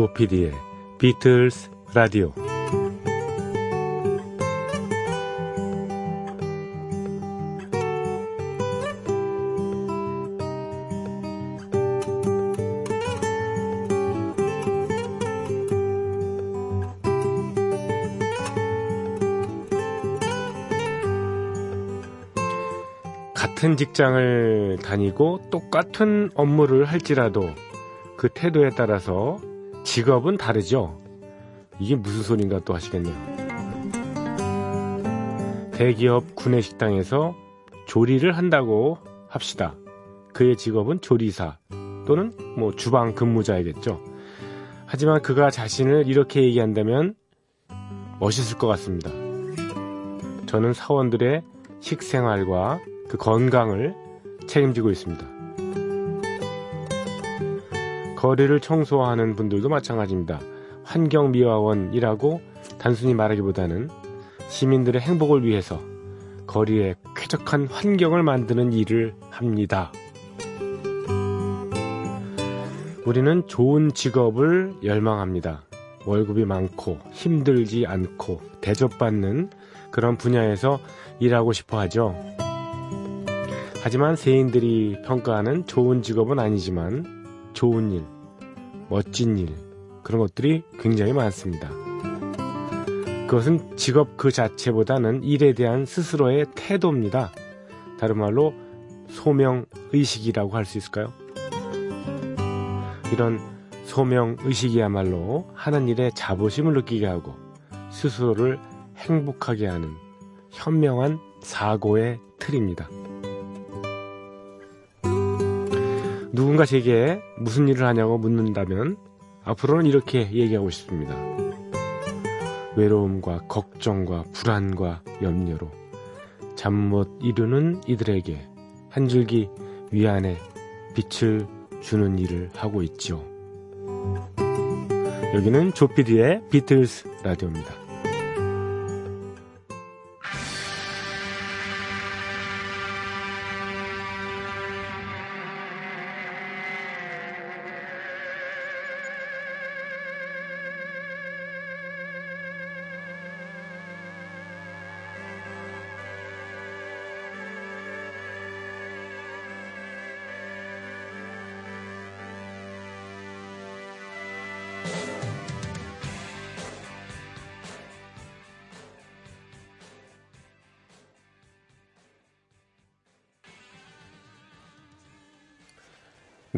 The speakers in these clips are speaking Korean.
조피디의 비틀스 라디오. 같은 직장을 다니고 똑같은 업무를 할지라도 그 태도에 따라서 직업은 다르죠. 이게 무슨 소린가 또 하시겠네요. 대기업 구내식당에서 조리를 한다고 합시다. 그의 직업은 조리사 또는 뭐 주방 근무자이겠죠. 하지만 그가 자신을 이렇게 얘기한다면 멋있을 것 같습니다. 저는 사원들의 식생활과 그 건강을 책임지고 있습니다. 거리를 청소하는 분들도 마찬가지입니다. 환경미화원이라고 단순히 말하기보다는 시민들의 행복을 위해서 거리에 쾌적한 환경을 만드는 일을 합니다. 우리는 좋은 직업을 열망합니다. 월급이 많고 힘들지 않고 대접받는 그런 분야에서 일하고 싶어 하죠. 하지만 세인들이 평가하는 좋은 직업은 아니지만 좋은 일, 멋진 일, 그런 것들이 굉장히 많습니다. 그것은 직업 그 자체보다는 일에 대한 스스로의 태도입니다. 다른 말로 소명 의식이라고 할 수 있을까요? 이런 소명 의식이야말로 하는 일에 자부심을 느끼게 하고 스스로를 행복하게 하는 현명한 사고의 틀입니다. 누군가 제게 무슨 일을 하냐고 묻는다면 앞으로는 이렇게 얘기하고 싶습니다. 외로움과 걱정과 불안과 염려로 잠 못 이루는 이들에게 한 줄기 위안의 빛을 주는 일을 하고 있죠. 여기는 조피디의 비틀스 라디오입니다.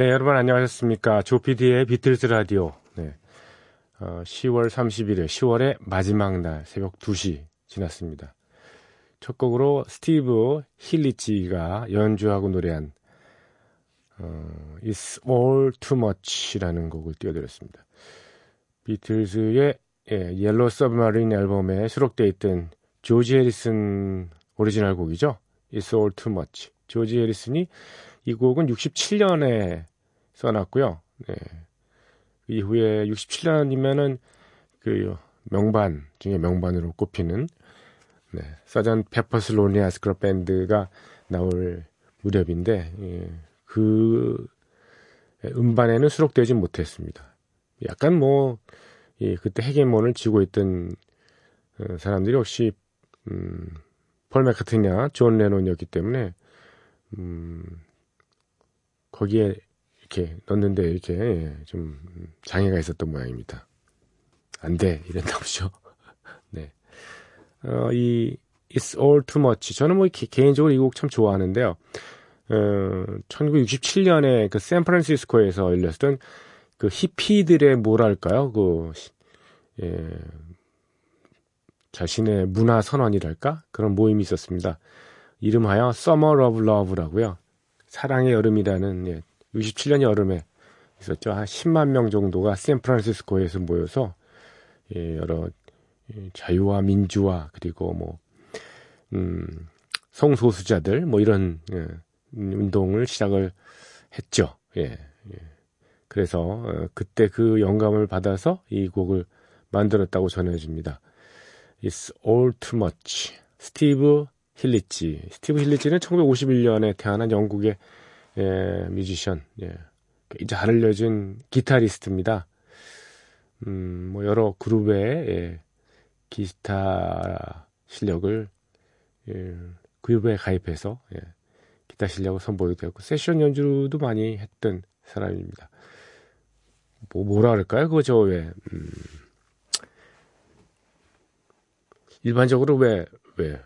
네, 여러분 안녕하셨습니까? 조피디의 비틀스 라디오. 네. 어, 10월 31일, 10월의 마지막 날, 새벽 2시 지났습니다. 첫 곡으로 스티브 힐리지가 연주하고 노래한 어, It's All Too Much라는 곡을 띄워드렸습니다. 비틀즈의 예, Yellow Submarine 앨범에 수록되어 있던 조지 해리슨 오리지널 곡이죠. It's All Too Much. 조지 해리슨이 이 곡은 67년에 써놨고요. 네. 그 이후에 67년이면은 그 명반 중에 명반으로 꼽히는 네. 서전 페퍼스 론리 아스크럽 밴드가 나올 무렵인데 예. 그 음반에는 수록되지 못했습니다. 약간 뭐 예, 그때 헤게몬을 쥐고 있던 어, 사람들이 혹시 음, 폴 맥카트니나 존 레논이었기 때문에 음, 거기에 이렇게 넣는데 이렇게 예, 좀 장애가 있었던 모양입니다. 안 돼, 이랬나 보죠. 네. 어, 이, It's All Too Much. 저는 뭐 개인적으로 이 곡 참 좋아하는데요. 어, 1967년에 그 샌프란시스코에서 열렸던 그 히피들의 뭐랄까요? 그, 예, 자신의 문화 선언이랄까? 그런 모임이 있었습니다. 이름하여 Summer of Love라고요. 사랑의 여름이라는 예, 67년 여름에 있었죠. 한 10만 명 정도가 샌프란시스코에서 모여서 예, 여러 예, 자유와 민주화 그리고 뭐 음, 성소수자들 뭐 이런 예, 운동을 시작을 했죠. 예, 예. 그래서 어, 그때 그 영감을 받아서 이 곡을 만들었다고 전해집니다. It's all too much. 스티브 힐리지. 스티브 힐리지는 1951년에 태어난 영국의 예, 뮤지션, 예, 이제 잘 알려진 기타리스트입니다. 음, 뭐 여러 그룹의 예, 기타 실력을 예, 그룹에 가입해서 예, 기타 실력을 선보이기도 했고 세션 연주도 많이 했던 사람입니다. 뭐 뭐라 그럴까요? 그저 왜 음, 일반적으로 왜 왜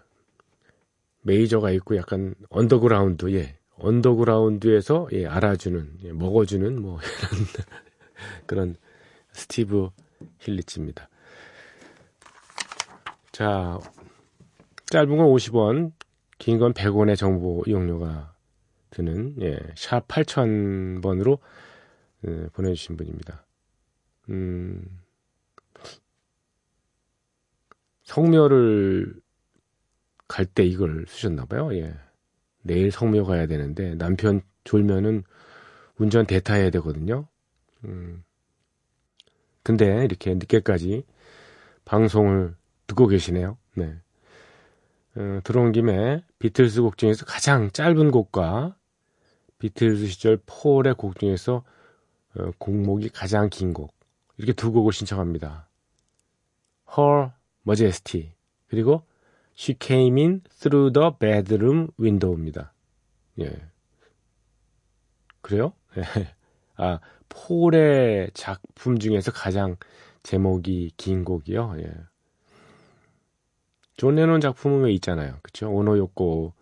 메이저가 있고 약간 언더그라운드 예 언더그라운드에서 예, 알아주는 예, 먹어주는 뭐 이런 그런 스티브 힐리지입니다. 자 짧은 건 50원, 긴 건 100원의 정보 이용료가 드는 예, 샵 8000번으로 예, 보내주신 분입니다. 음, 성묘를 갈 때 이걸 쓰셨나봐요. 예. 내일 성묘 가야 되는데 남편 졸면은 운전 대타해야 되거든요. 음. 근데 이렇게 늦게까지 방송을 듣고 계시네요. 네. 어, 들어온 김에 비틀스 곡 중에서 가장 짧은 곡과 비틀스 시절 폴의 곡 중에서 어, 곡목이 가장 긴 곡. 이렇게 두 곡을 신청합니다. Her Majesty 그리고 She Came In Through the Bedroom Window입니다. 예. 그래요? 예. 아, 폴의 작품 중에서 가장 제목이 긴 곡이요. 예. 존 레논 작품은 왜 있잖아요. 그쵸? 오노요코,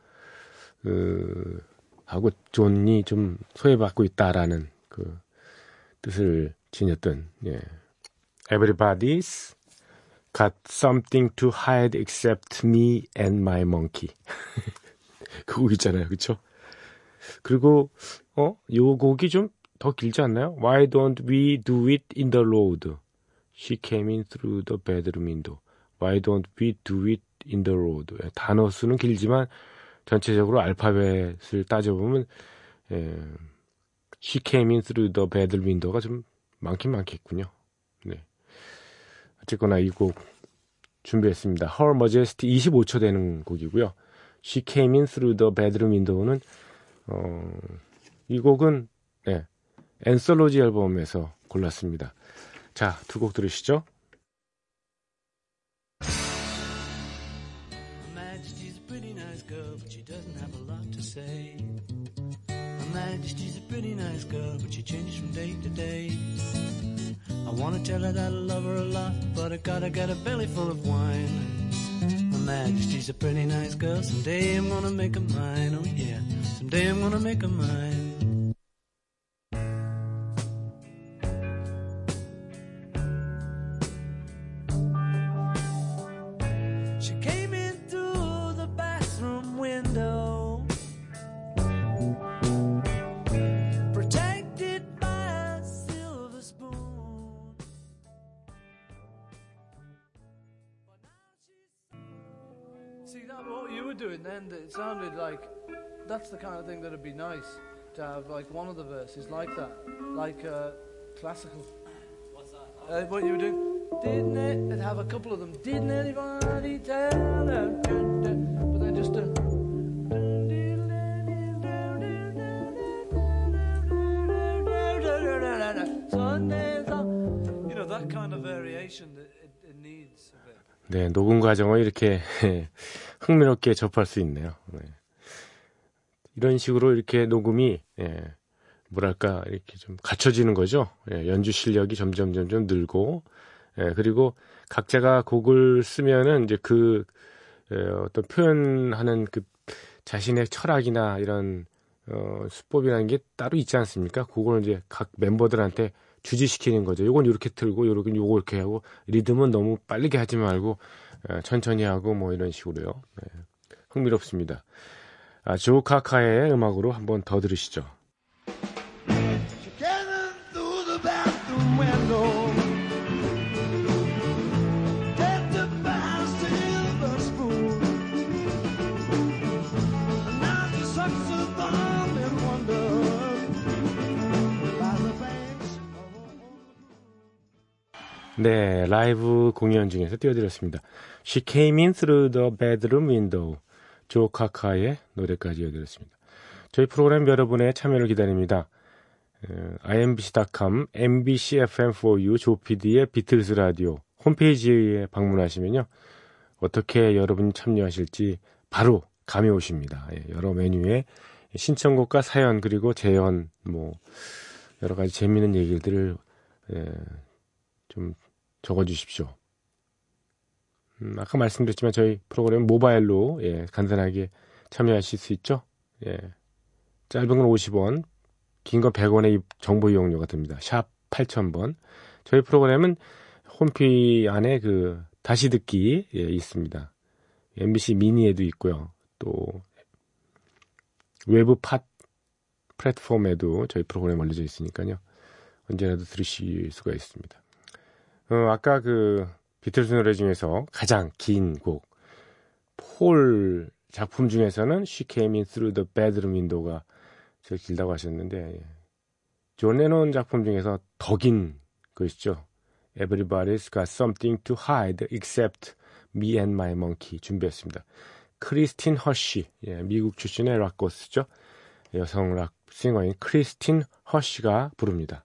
그, 하고 존이 좀 소외받고 있다라는 그 뜻을 지녔던, 예. Everybody's got something to hide except me and my monkey. 그 곡 있잖아요. 그쵸? 그리고, 어? 요 곡이 좀 더 길지 않나요? Why don't we do it in the road? She came in through the bedroom window. Why don't we do it in the road? 예, 단어 수는 길지만 전체적으로 알파벳을 따져보면 예, She came in through the bedroom window가 좀 많긴 많겠군요. 네. 어쨌거나 이 곡 준비했습니다. Her Majesty 25초 되는 곡이고요. She came in through the bedroom window는 어, 이 곡은 네, 앤솔로지 앨범에서 골랐습니다. 자, 두 곡 들으시죠. Wanna tell her that I love her a lot, but I gotta get a belly full of wine. My Majesty's a pretty nice girl, someday I'm gonna make her mine, oh yeah, someday I'm gonna make her mine. Sounded like that's the kind of thing that'd be nice to have like one of the verses like that, like uh, classical. What's that? Uh, what you were doing? Didn't it? Have a couple of them. Didn't anybody tell them? But then just. Uh, Sundays, you know that kind of variation that it, it needs a bit. 네, 녹음 과정을 이렇게 흥미롭게 접할 수 있네요. 네. 이런 식으로 이렇게 녹음이 예, 뭐랄까 이렇게 좀 갖춰지는 거죠. 예, 연주 실력이 점점 점점 늘고 예, 그리고 각자가 곡을 쓰면은 이제 그 예, 어떤 표현하는 그 자신의 철학이나 이런 어, 수법이라는 게 따로 있지 않습니까? 그걸 이제 각 멤버들한테 주지시키는 거죠. 요건 이렇게 틀고 요렇게 요거 이렇게 하고 리듬은 너무 빠르게 하지 말고 예, 천천히 하고 뭐 이런 식으로요. 네. 흥미롭습니다. 아, 조 카카의 음악으로 한번 더 들으시죠. 네, 라이브 공연 중에서 띄워드렸습니다. She came in through the bedroom window. 조 카커의 노래까지 이어드렸습니다. 저희 프로그램 여러분의 참여를 기다립니다. imbc.com, mbcfm4u, 조피디의 비틀스 라디오 홈페이지에 방문하시면요. 어떻게 여러분이 참여하실지 바로 감이 오십니다. 예, 여러 메뉴에 신청곡과 사연 그리고 재연 뭐 여러 가지 재미있는 얘기들을 예, 좀 적어주십시오. 음, 아까 말씀드렸지만 저희 프로그램 모바일로 예, 간단하게 참여하실 수 있죠. 예, 짧은 건 50원, 긴 건 100원의 정보 이용료가 듭니다. 샵 8000번. 저희 프로그램은 홈피 안에 그 다시 듣기 예, 있습니다. MBC 미니에도 있고요. 또 외부 pod 플랫폼에도 저희 프로그램 올려져 있으니까요. 언제라도 들으실 수가 있습니다. 어, 아까 그 비틀스 노래 중에서 가장 긴 곡, 폴 작품 중에서는 She Came In Through the Bedroom Window가 제일 길다고 하셨는데, 예. 존 레논 작품 중에서 더 긴 것이죠. Everybody's got something to hide except me and my monkey 준비했습니다. 크리스틴 허쉬, 예, 미국 출신의 락거스죠. 여성 락 싱어인 크리스틴 허쉬가 부릅니다.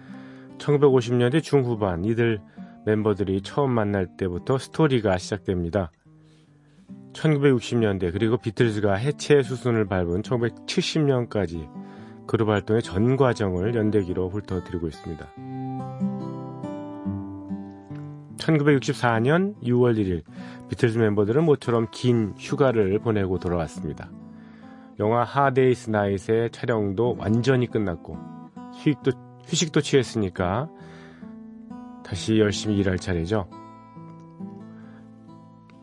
1950년대 중후반 이들 멤버들이 처음 만날 때부터 스토리가 시작됩니다. 1960년대 그리고 비틀즈가 해체 수순을 밟은 1970년까지 그룹 활동의 전 과정을 연대기로 훑어드리고 있습니다. 1964년 6월 1일 비틀즈 멤버들은 모처럼 긴 휴가를 보내고 돌아왔습니다. 영화 Hard Day's Night의 촬영도 완전히 끝났고 수익도 휴식도 취했으니까 다시 열심히 일할 차례죠.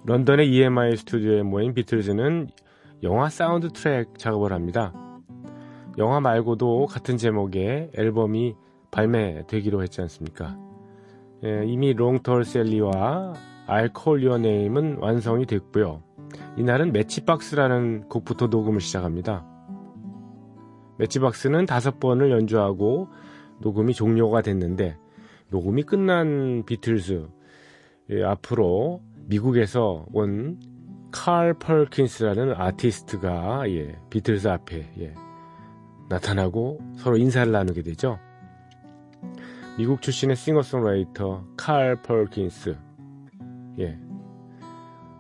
런던의 EMI 스튜디오에 모인 비틀즈는 영화 사운드 트랙 작업을 합니다. 영화 말고도 같은 제목의 앨범이 발매되기로 했지 않습니까? 예, 이미 Long Tall Sally와 I Call Your Name은 완성이 됐고요. 이날은 매치박스라는 곡부터 녹음을 시작합니다. 매치박스는 다섯 번을 연주하고 녹음이 종료가 됐는데 녹음이 끝난 비틀즈 예, 앞으로 미국에서 온 칼 펄킨스라는 아티스트가 예, 비틀즈 앞에 예, 나타나고 서로 인사를 나누게 되죠. 미국 출신의 싱어송라이터 칼 펄킨스 예,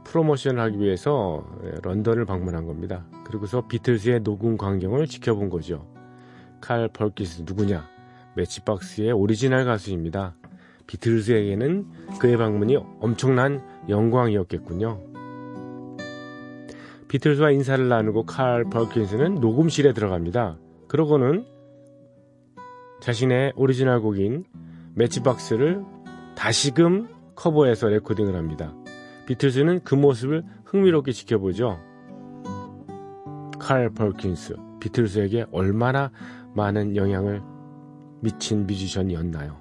프로모션을 하기 위해서 예, 런던을 방문한 겁니다. 그리고서 비틀즈의 녹음 광경을 지켜본 거죠. 칼 펄킨스 누구냐? Matchbox의 오리지널 가수입니다. 비틀즈에게는 그의 방문이 엄청난 영광이었겠군요. 비틀즈와 인사를 나누고 칼 펄킨스는 녹음실에 들어갑니다. 그러고는 자신의 오리지널 곡인 매치박스를 다시금 커버해서 레코딩을 합니다. 비틀즈는 그 모습을 흥미롭게 지켜보죠. 칼 펄킨스, 비틀스에게 얼마나 많은 영향을 미친 뮤지션이었나요?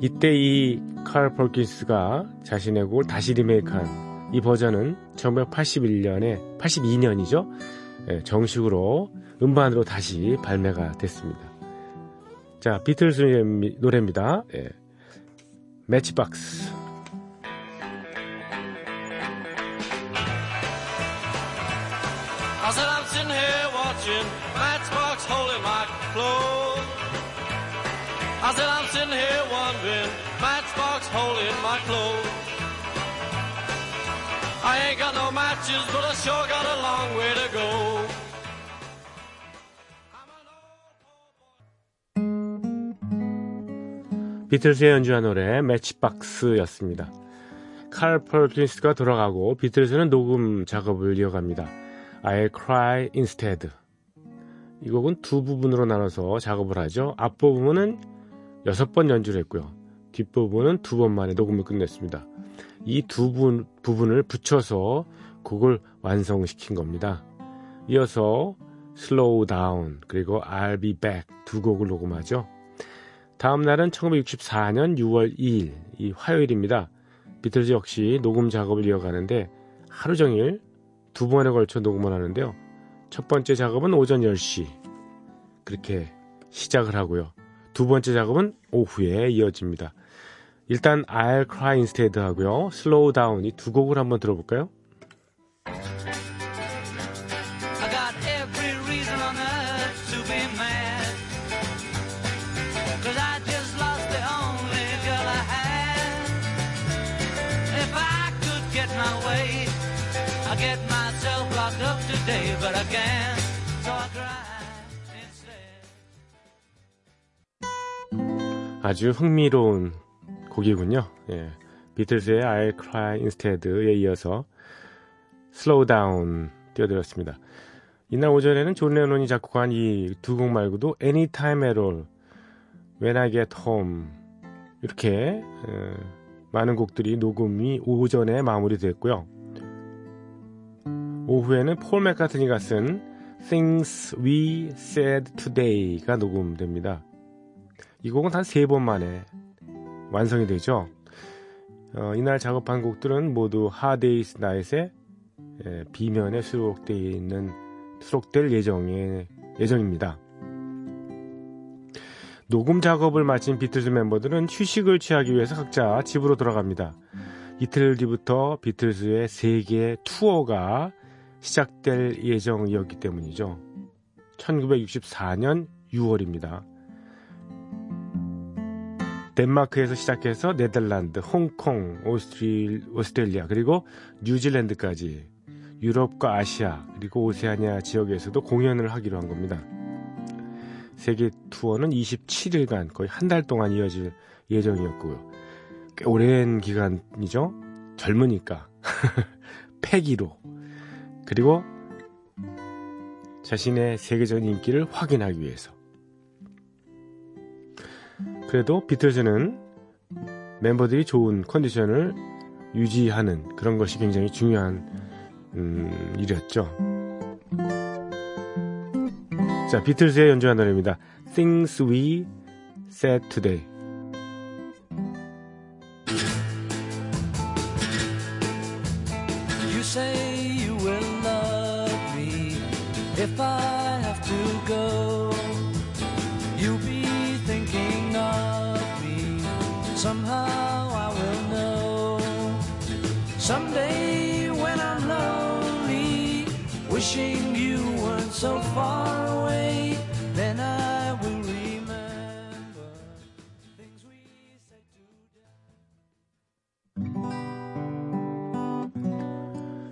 이때 이칼 펄킨스가 자신의 곡을 다시 리메이크한 이 버전은 1981년에 82년이죠. 예, 정식으로 음반으로 다시 발매가 됐습니다. 자, 비틀스의 노래입니다. 예. 매치박스. I said I'm sitting here. I said I'm sitting here wondering Matchbox holding my clothes. I ain't got no matches, but I sure got a long way to go. 비틀스의 연주한 노래 매치박스였습니다. 칼 펄킨스가 돌아가고 비틀스는 녹음 작업을 이어갑니다. I'll cry instead. 이 곡은 두 부분으로 나눠서 작업을 하죠. 앞부분은 여섯 번 연주를 했고요. 뒷부분은 두 번 만에 녹음을 끝냈습니다. 이 두 부분을 붙여서 곡을 완성시킨 겁니다. 이어서 Slow Down 그리고 I'll Be Back 두 곡을 녹음하죠. 다음 날은 1964년 6월 2일 이 화요일입니다. 비틀즈 역시 녹음 작업을 이어가는데 하루 종일 두 번에 걸쳐 녹음을 하는데요. 첫 번째 작업은 오전 10시 그렇게 시작을 하고요. 두 번째 작업은 오후에 이어집니다. 일단 I'll Cry Instead 하고요. Slow Down 이 두 곡을 한번 들어볼까요? 아주 흥미로운 곡이군요. 예. 비틀즈의 I'll Cry Instead에 이어서 Slow Down 띄워드렸습니다. 이날 오전에는 존 레논이 작곡한 이 두 곡 말고도 Anytime at All, When I Get Home 이렇게 에, 많은 곡들이 녹음이 오전에 마무리됐고요. 오후에는 폴 맥카트니가 쓴 Things We Said Today가 녹음됩니다. 이 곡은 단 세 번 만에 완성이 되죠. 어, 이날 작업한 곡들은 모두 Day's Night의 예, B면에 수록되어 있는 수록될 예정의 예정입니다. 녹음 작업을 마친 비틀즈 멤버들은 휴식을 취하기 위해서 각자 집으로 돌아갑니다. 이틀 뒤부터 비틀즈의 세계 투어가 시작될 예정이었기 때문이죠. 1964년 6월입니다. 덴마크에서 시작해서 네덜란드, 홍콩, 오스트리, 오스트레일리아 그리고 뉴질랜드까지 유럽과 아시아 그리고 오세아니아 지역에서도 공연을 하기로 한 겁니다. 세계 투어는 27일간 거의 한 달 동안 이어질 예정이었고요. 꽤 오랜 기간이죠. 젊으니까 패기로 그리고 자신의 세계적인 인기를 확인하기 위해서 그래도 비틀즈는 멤버들이 좋은 컨디션을 유지하는 그런 것이 굉장히 중요한 음, 일이었죠. 자, 비틀즈의 연주한 노래입니다. Things We Said Today.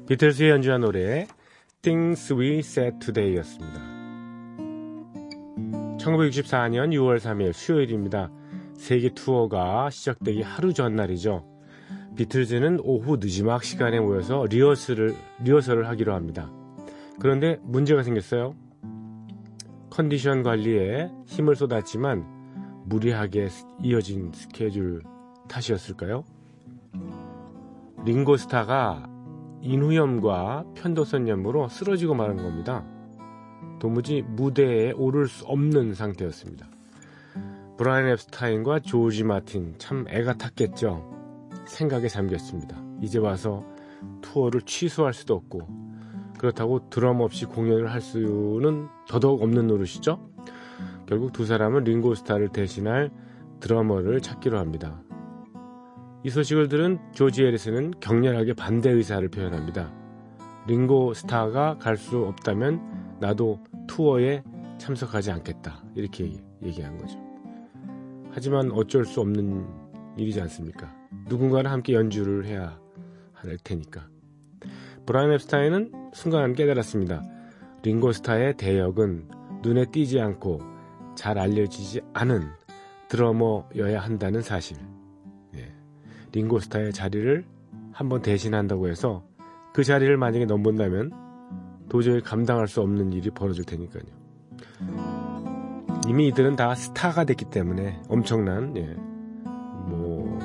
비틀즈의 연주한 노래 Things We Said Today였습니다. 1964년 6월 3일 수요일입니다. 세계 투어가 시작되기 하루 전날이죠. 비틀즈는 오후 늦지막 시간에 모여서 리허설을, 리허설을 하기로 합니다. 그런데 문제가 생겼어요. 컨디션 관리에 힘을 쏟았지만 무리하게 이어진 스케줄 탓이었을까요? 링고스타가 인후염과 편도선염으로 쓰러지고 마는 겁니다. 도무지 무대에 오를 수 없는 상태였습니다. 브라이언 앱스타인과 조지 마틴 참 애가 탔겠죠. 생각에 잠겼습니다. 이제 와서 투어를 취소할 수도 없고 그렇다고 드럼 없이 공연을 할 수는 더더욱 없는 노릇이죠. 결국 두 사람은 링고스타를 대신할 드러머를 찾기로 합니다. 이 소식을 들은 조지 에리스는 격렬하게 반대 의사를 표현합니다. 링고 스타가 갈 수 없다면 나도 투어에 참석하지 않겠다. 이렇게 얘기한 거죠. 하지만 어쩔 수 없는 일이지 않습니까? 누군가는 함께 연주를 해야 할 테니까. 브라이언 앱스타인은 순간 깨달았습니다. 링고 스타의 대역은 눈에 띄지 않고 잘 알려지지 않은 드러머여야 한다는 사실. 예. 링고스타의 자리를 한번 대신한다고 해서 그 자리를 만약에 넘본다면 도저히 감당할 수 없는 일이 벌어질 테니까요. 이미 이들은 다 스타가 됐기 때문에 엄청난 예. 뭐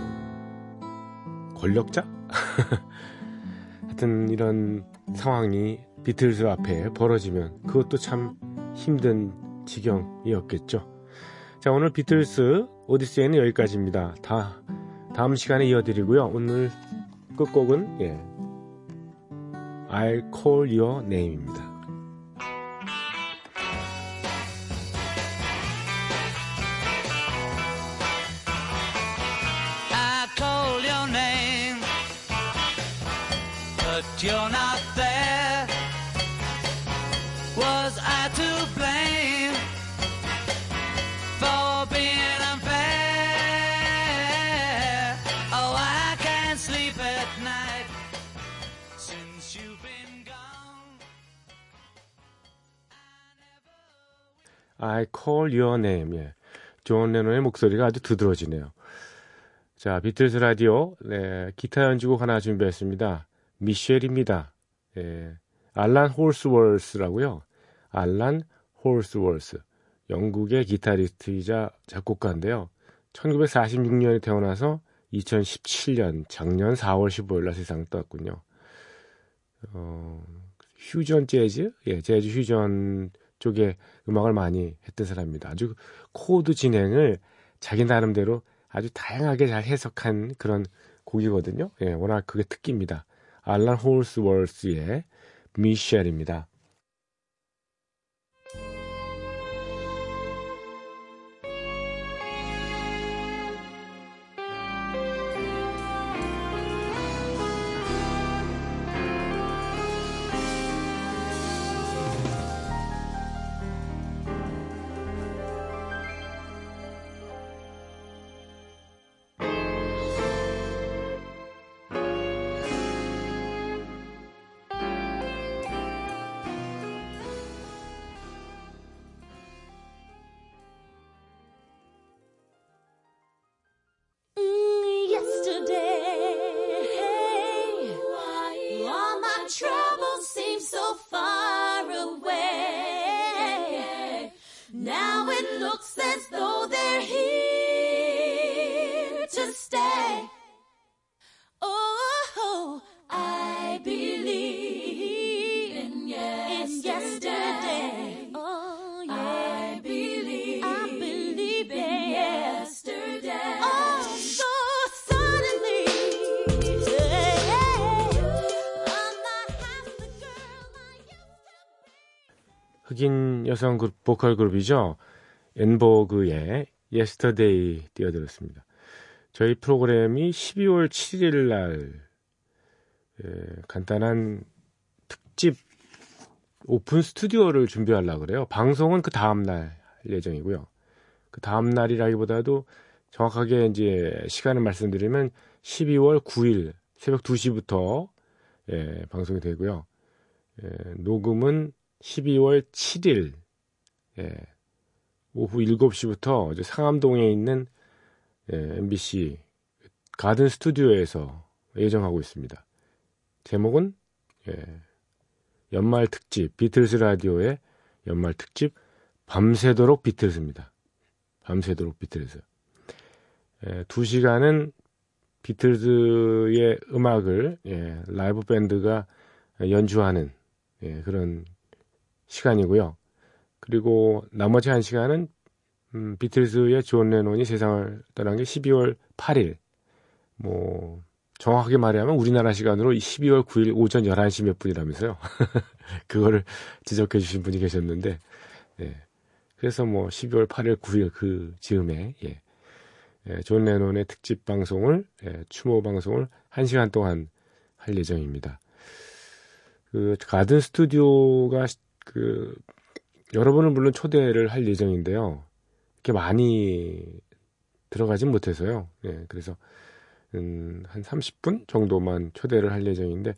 권력자? 하여튼 이런 상황이 비틀즈 앞에 벌어지면 그것도 참 힘든 지경이었겠죠. 자, 오늘 비틀스 오디세이는 여기까지입니다. 다 다음 시간에 이어드리고요. 오늘 끝곡은 예. I'll Call Your Name입니다. I Call Your Name. 예. 존 레논의 목소리가 아주 두드러지네요. 자, 비틀스 라디오, 네, 기타 연주곡 하나 준비했습니다. 미셸입니다. 예, 알란 홀스월스라고요. 알란 홀스월스. 영국의 기타리스트이자 작곡가인데요. 1946년에 태어나서 2017년 작년 4월 15일 날 세상을 떠났군요. 어, 퓨전 재즈? 예, 재즈 퓨전 쪽에 음악을 많이 했던 사람입니다. 아주 코드 진행을 자기 나름대로 아주 다양하게 잘 해석한 그런 곡이거든요. 예, 워낙 그게 특기입니다. 알란 홀스월스의 미셸입니다. 여성 그룹, 보컬 그룹이죠. 엔버그의 Yesterday 띄워드렸습니다. 저희 프로그램이 12월 7일 날 예, 간단한 특집 오픈 스튜디오를 준비하려고 그래요. 방송은 그 다음 날 예정이고요. 그 다음 날이라기보다도 정확하게 이제 시간을 말씀드리면 12월 9일 새벽 2시부터 예, 방송이 되고요. 예, 녹음은 12월 7일 예, 오후 7시부터 이제 상암동에 있는 예, MBC 가든 스튜디오에서 예정하고 있습니다. 제목은 예, 연말 특집 비틀스 라디오의 연말 특집 밤새도록 비틀스입니다. 밤새도록 비틀스. 예, 두 시간은 비틀즈의 음악을 예, 라이브 밴드가 연주하는 예, 그런 시간이고요. 그리고 나머지 한 시간은 음, 비틀즈의 존 레논이 세상을 떠난 게 12월 8일. 뭐 정확하게 말하면 우리나라 시간으로 12월 9일 오전 11시 몇 분이라면서요. 그거를 지적해 주신 분이 계셨는데 예. 그래서 뭐 12월 8일, 9일 그 즈음에 예. 예, 존 레논의 특집 방송을 예, 추모 방송을 1시간 동안 할 예정입니다. 그 가든 스튜디오가 그 여러분을 물론 초대를 할 예정인데요. 이렇게 많이 들어가진 못해서요. 예, 그래서 음, 한 30분 정도만 초대를 할 예정인데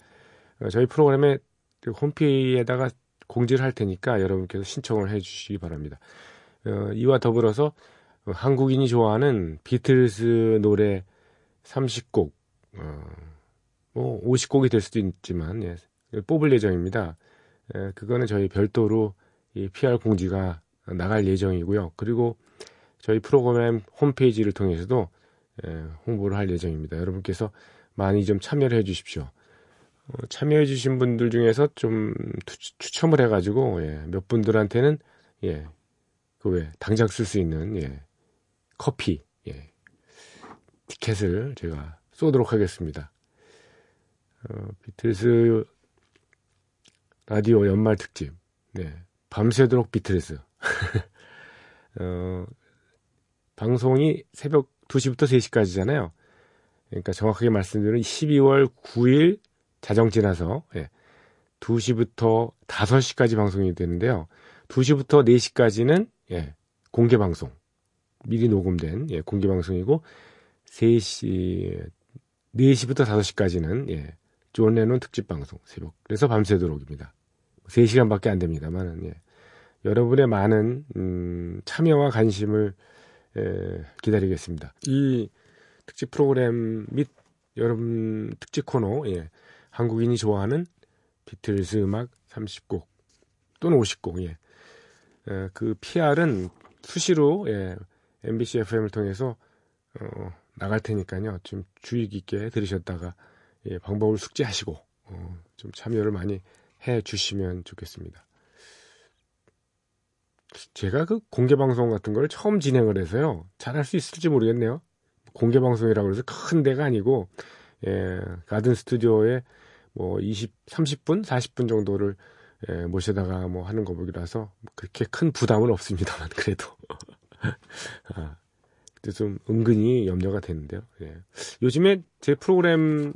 어, 저희 프로그램에 그 홈페이지에다가 공지를 할 테니까 여러분께서 신청을 해주시기 바랍니다. 어, 이와 더불어서 어, 한국인이 좋아하는 비틀스 노래 30곡, 어, 뭐 50곡이 될 수도 있지만 예, 뽑을 예정입니다. 예, 그거는 저희 별도로 이 PR 공지가 나갈 예정이고요. 그리고 저희 프로그램 홈페이지를 통해서도 예, 홍보를 할 예정입니다. 여러분께서 많이 좀 참여를 해 주십시오. 어, 참여해 주신 분들 중에서 좀 투, 추첨을 해가지고 예, 몇 분들한테는 예, 그외 당장 쓸 수 있는 예, 커피 예, 티켓을 제가 쏘도록 하겠습니다. 어, 비틀스 라디오 연말 특집 네, 밤새도록 비틀스 어, 방송이 새벽 2시부터 3시까지잖아요. 그러니까 정확하게 말씀드리면 12월 9일 자정 지나서 예, 2시부터 5시까지 방송이 되는데요. 2시부터 4시까지는 예, 공개 방송. 미리 녹음된 예, 공개 방송이고 3시 4시부터 5시까지는 예, 존 레논 특집 방송 새벽. 그래서 밤새도록입니다. 3시간밖에 안 됩니다만 예. 여러분의 많은 음, 참여와 관심을 예, 기다리겠습니다. 이 특집 프로그램 및 여러분 특집 코너 예, 한국인이 좋아하는 비틀즈 음악 30곡 또는 50곡 예. 예, 그 PR은 수시로 예, MBC FM을 통해서 어, 나갈 테니까요. 좀 주의 깊게 들으셨다가 예, 방법을 숙지하시고 어, 좀 참여를 많이 해 주시면 좋겠습니다. 제가 그 공개 방송 같은 걸 처음 진행을 해서요. 잘할 수 있을지 모르겠네요. 공개 방송이라고 해서 큰 데가 아니고 예, 가든 스튜디오에 뭐 20, 30분, 40분 정도를 예, 모셔다가 뭐 하는 거 보기라서 그렇게 큰 부담은 없습니다만 그래도 아, 좀 은근히 염려가 되는데요. 예. 요즘에 제 프로그램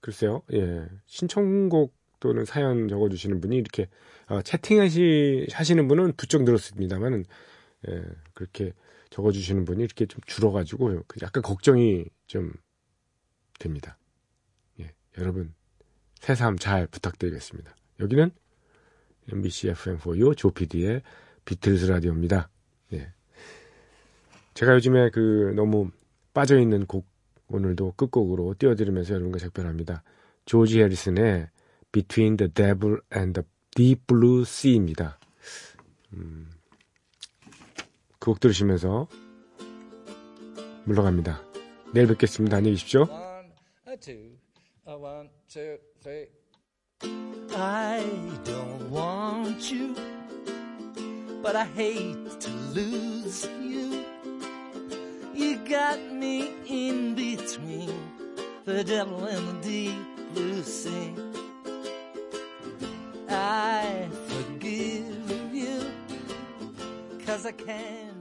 글쎄요, 예, 신청곡 또는 사연 적어주시는 분이 이렇게 어, 채팅하시 하시는 분은 부쩍 늘었습니다만은 예, 그렇게 적어주시는 분이 이렇게 좀 줄어가지고 약간 걱정이 좀 됩니다. 예, 여러분 새삼 잘 부탁드리겠습니다. 여기는 MBC FM4U 조피디의 비틀즈 라디오입니다. 예. 제가 요즘에 그 너무 빠져있는 곡 오늘도 끝곡으로 띄워드리면서 여러분과 작별합니다. 조지 해리슨의 Between the Devil and the Deep Blue Sea입니다. 음, 그 곡 들으시면서 물러갑니다. 내일 뵙겠습니다. 안녕히 계십시오. One, two, one, two, three. I don't want you, but I hate to lose you. You got me in between the devil and the deep blue sea. I can.